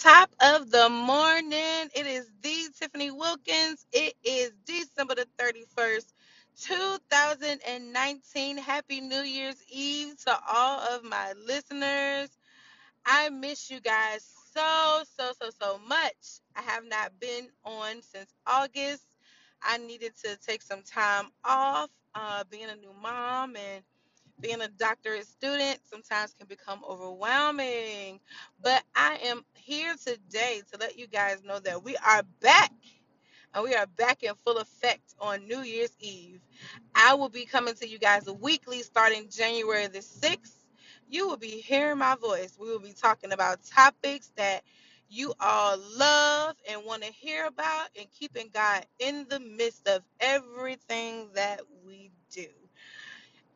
Top of the morning. It is the Tiffany Wilkins. It is December the 31st, 2019. Happy New Year's Eve to all of my listeners. I miss you guys so, so, so, so much. I have not been on since August. I needed to take some time off, uh, being a new mom and being a doctorate student sometimes can become overwhelming. But I am here today to let you guys know that we are back and we are back in full effect on New Year's Eve. I will be coming to you guys weekly starting January the 6th. You will be hearing my voice. We will be talking about topics that you all love and want to hear about and keeping God in the midst of everything that we do.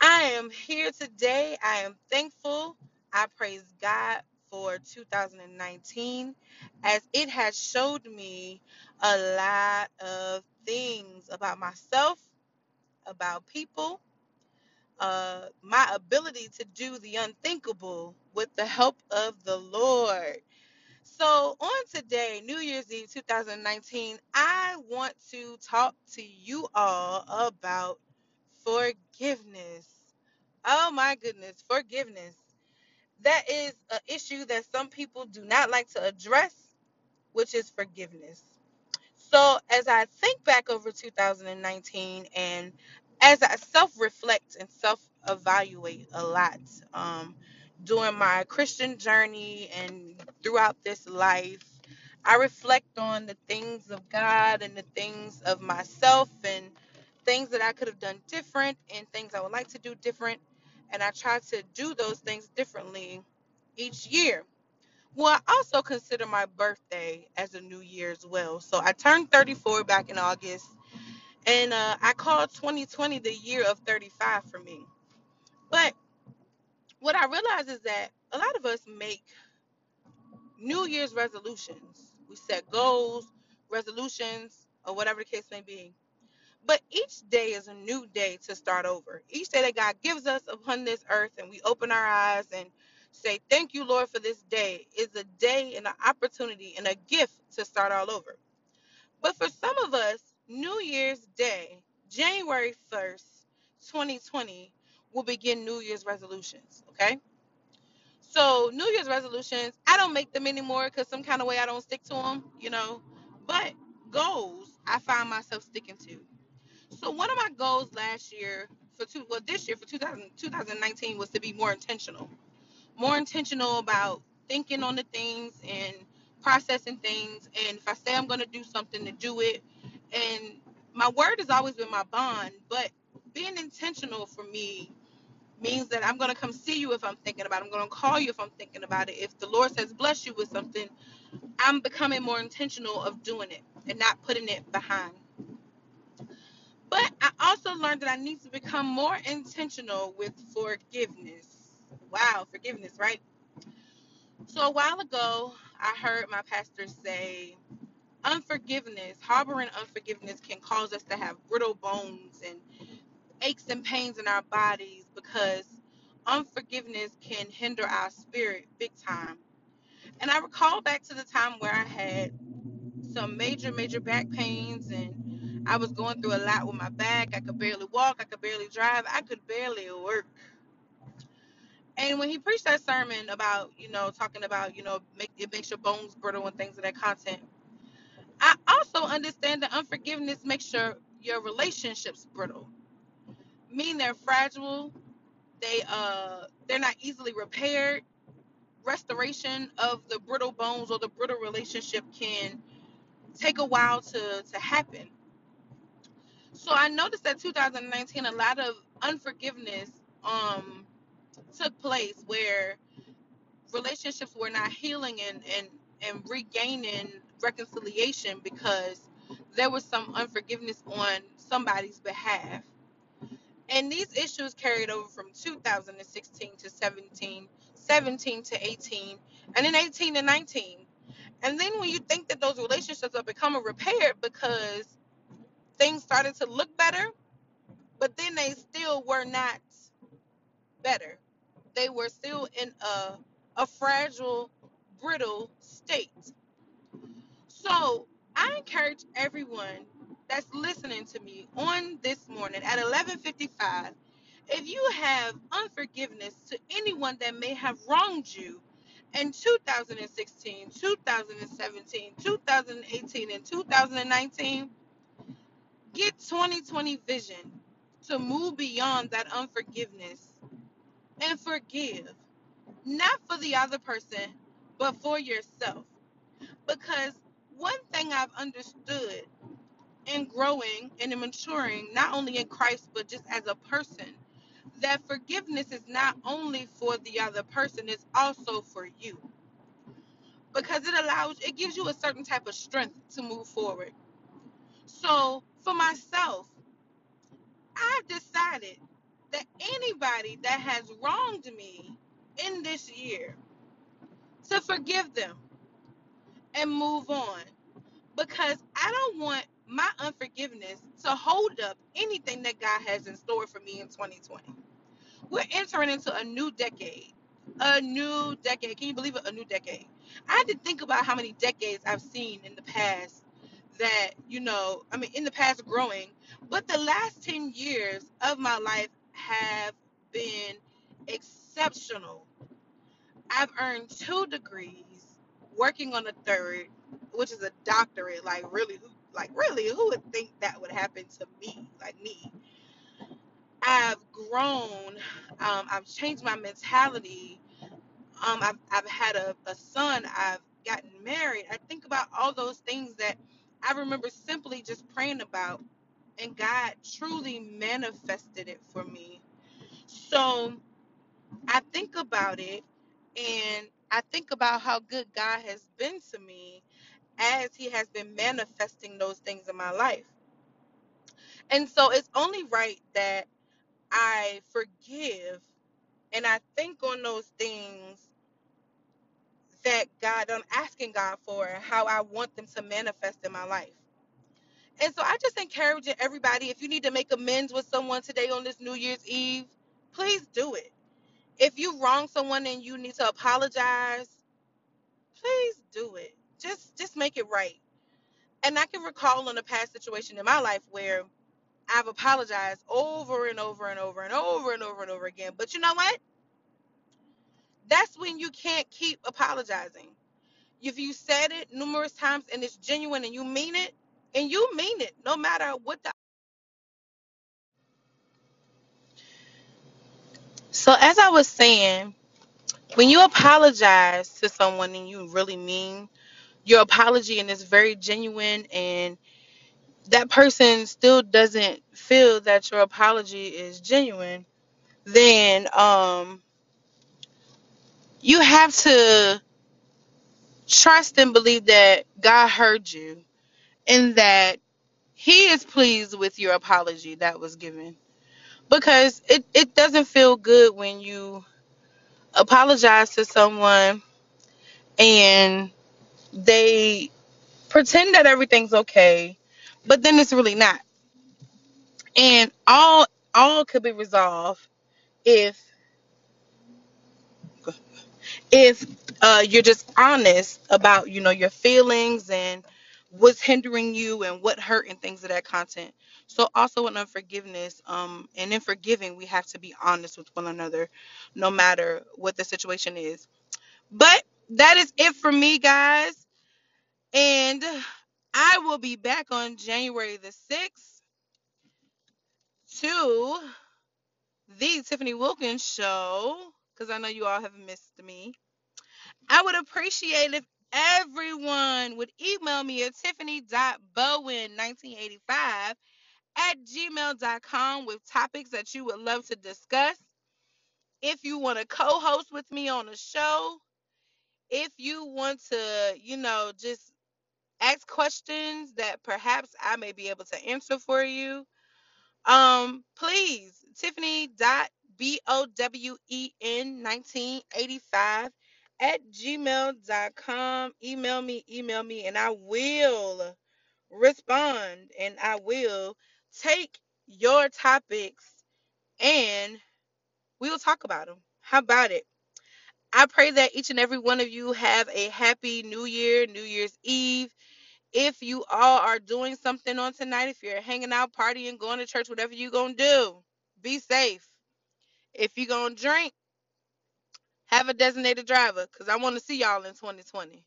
I am here today. I am thankful. I praise God for 2019 as it has showed me a lot of things about myself, about people, uh, my ability to do the unthinkable with the help of the Lord. So, on today, New Year's Eve 2019, I want to talk to you all about forgiveness. Oh my goodness, forgiveness. That is an issue that some people do not like to address, which is forgiveness. So, as I think back over 2019 and as I self reflect and self evaluate a lot um, during my Christian journey and throughout this life, I reflect on the things of God and the things of myself and things that I could have done different and things I would like to do different. And I try to do those things differently each year. Well, I also consider my birthday as a new year as well. So I turned 34 back in August, and uh, I called 2020 the year of 35 for me. But what I realize is that a lot of us make New Year's resolutions. We set goals, resolutions, or whatever the case may be. But each day is a new day to start over. Each day that God gives us upon this earth, and we open our eyes and say, Thank you, Lord, for this day, is a day and an opportunity and a gift to start all over. But for some of us, New Year's Day, January 1st, 2020, will begin New Year's resolutions. Okay? So, New Year's resolutions, I don't make them anymore because some kind of way I don't stick to them, you know. But goals, I find myself sticking to. So one of my goals last year for two, well this year for 2000, 2019 was to be more intentional, more intentional about thinking on the things and processing things. And if I say I'm going to do something, to do it. And my word has always been my bond, but being intentional for me means that I'm going to come see you if I'm thinking about it. I'm going to call you if I'm thinking about it. If the Lord says bless you with something, I'm becoming more intentional of doing it and not putting it behind. But I also learned that I need to become more intentional with forgiveness. Wow, forgiveness, right? So a while ago, I heard my pastor say, unforgiveness, harboring unforgiveness can cause us to have brittle bones and aches and pains in our bodies because unforgiveness can hinder our spirit big time. And I recall back to the time where I had some major, major back pains, and I was going through a lot with my back. I could barely walk, I could barely drive, I could barely work. And when he preached that sermon about, you know, talking about, you know, make, it makes your bones brittle and things of that content, I also understand that unforgiveness makes your your relationships brittle. Meaning they're fragile, they uh they're not easily repaired. Restoration of the brittle bones or the brittle relationship can take a while to to happen So I noticed that 2019, a lot of unforgiveness um took place where relationships were not healing and and and regaining reconciliation because there was some unforgiveness on somebody's behalf. And these issues carried over from 2016 to 17, 17 to 18, and then 18 to 19. And then when you think that those relationships are becoming repaired because things started to look better, but then they still were not better. They were still in a a fragile brittle state. So I encourage everyone that's listening to me on this morning at 11:55. If you have unforgiveness to anyone that may have wronged you in 2016, 2017, 2018, and 2019, get 2020 vision to move beyond that unforgiveness and forgive, not for the other person, but for yourself. Because one thing I've understood in growing and in maturing, not only in Christ, but just as a person, that forgiveness is not only for the other person, it's also for you. Because it allows, it gives you a certain type of strength to move forward. So for myself, I've decided that anybody that has wronged me in this year, to forgive them and move on. Because I don't want my unforgiveness to hold up anything that God has in store for me in 2020. We're entering into a new decade. A new decade. Can you believe it? A new decade. I had to think about how many decades I've seen in the past that, you know, I mean, in the past growing, but the last 10 years of my life have been exceptional I've earned two degrees, working on a third, which is a doctorate. Like really, who like really, who would think that would happen to me? Like me. I've grown. Um, I've changed my mentality. Um, I've I've had a, a son. I've gotten married. I think about all those things that I remember simply just praying about, and God truly manifested it for me. So I think about it and I think about how good God has been to me as He has been manifesting those things in my life. And so it's only right that I forgive and I think on those things that God, I'm asking God for how I want them to manifest in my life. And so I just encourage everybody if you need to make amends with someone today on this New Year's Eve, please do it. If you wrong someone and you need to apologize, please do it. Just just make it right. And I can recall on a past situation in my life where I've apologized over and over and over and over and over and over again. But you know what? That's when you can't keep apologizing. If you said it numerous times and it's genuine and you mean it, and you mean it, no matter what the So as I was saying, when you apologize to someone and you really mean your apology and it's very genuine and that person still doesn't feel that your apology is genuine, then um, you have to trust and believe that God heard you and that He is pleased with your apology that was given. Because it, it doesn't feel good when you apologize to someone and they pretend that everything's okay, but then it's really not. And all all could be resolved if if uh, you're just honest about you know your feelings and what's hindering you and what hurt and things of that content. So also in unforgiveness um and in forgiving we have to be honest with one another no matter what the situation is. But that is it for me guys. And i will be back on january the 6th to the tiffany wilkins show because i know you all have missed me I would appreciate if everyone would email me at tiffany.bowen1985 at gmail.com with topics that you would love to discuss. If you want to co host with me on the show, if you want to, you know, just ask questions that perhaps I may be able to answer for you, um, please, Tiffany dot B O W E N 1985 at gmail.com. Email me, email me, and I will respond and I will take your topics and we will talk about them. How about it? I pray that each and every one of you have a happy New Year, New Year's Eve. If you all are doing something on tonight, if you're hanging out, partying, going to church, whatever you're going to do, be safe. If you're going to drink, have a designated driver because I want to see y'all in 2020.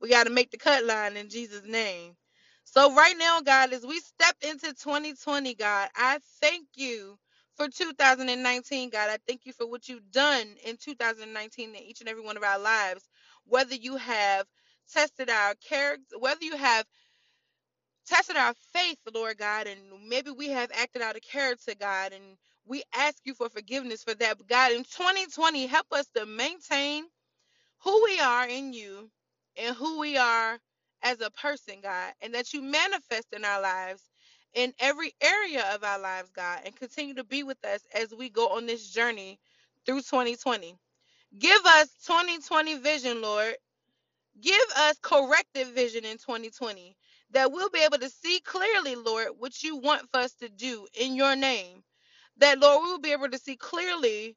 We got to make the cut line in Jesus' name. So, right now, God, as we step into 2020, God, I thank you for 2019, God. I thank you for what you've done in 2019 in each and every one of our lives. Whether you have tested our character, whether you have tested our faith, Lord God, and maybe we have acted out of character, God, and we ask you for forgiveness for that. But God, in 2020, help us to maintain who we are in you and who we are as a person, God, and that you manifest in our lives in every area of our lives, God, and continue to be with us as we go on this journey through 2020. Give us 2020 vision, Lord. Give us corrective vision in 2020 that we'll be able to see clearly, Lord, what you want for us to do in your name that Lord, we will be able to see clearly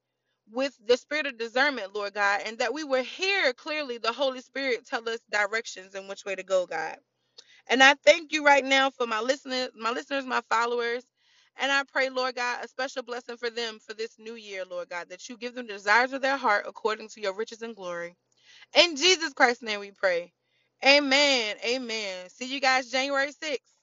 with the spirit of discernment, Lord God, and that we will hear clearly the Holy Spirit tell us directions and which way to go, God. And I thank you right now for my listeners, my listeners, my followers. And I pray, Lord God, a special blessing for them for this new year, Lord God, that you give them the desires of their heart according to your riches and glory. In Jesus Christ's name we pray. Amen. Amen. See you guys January 6th.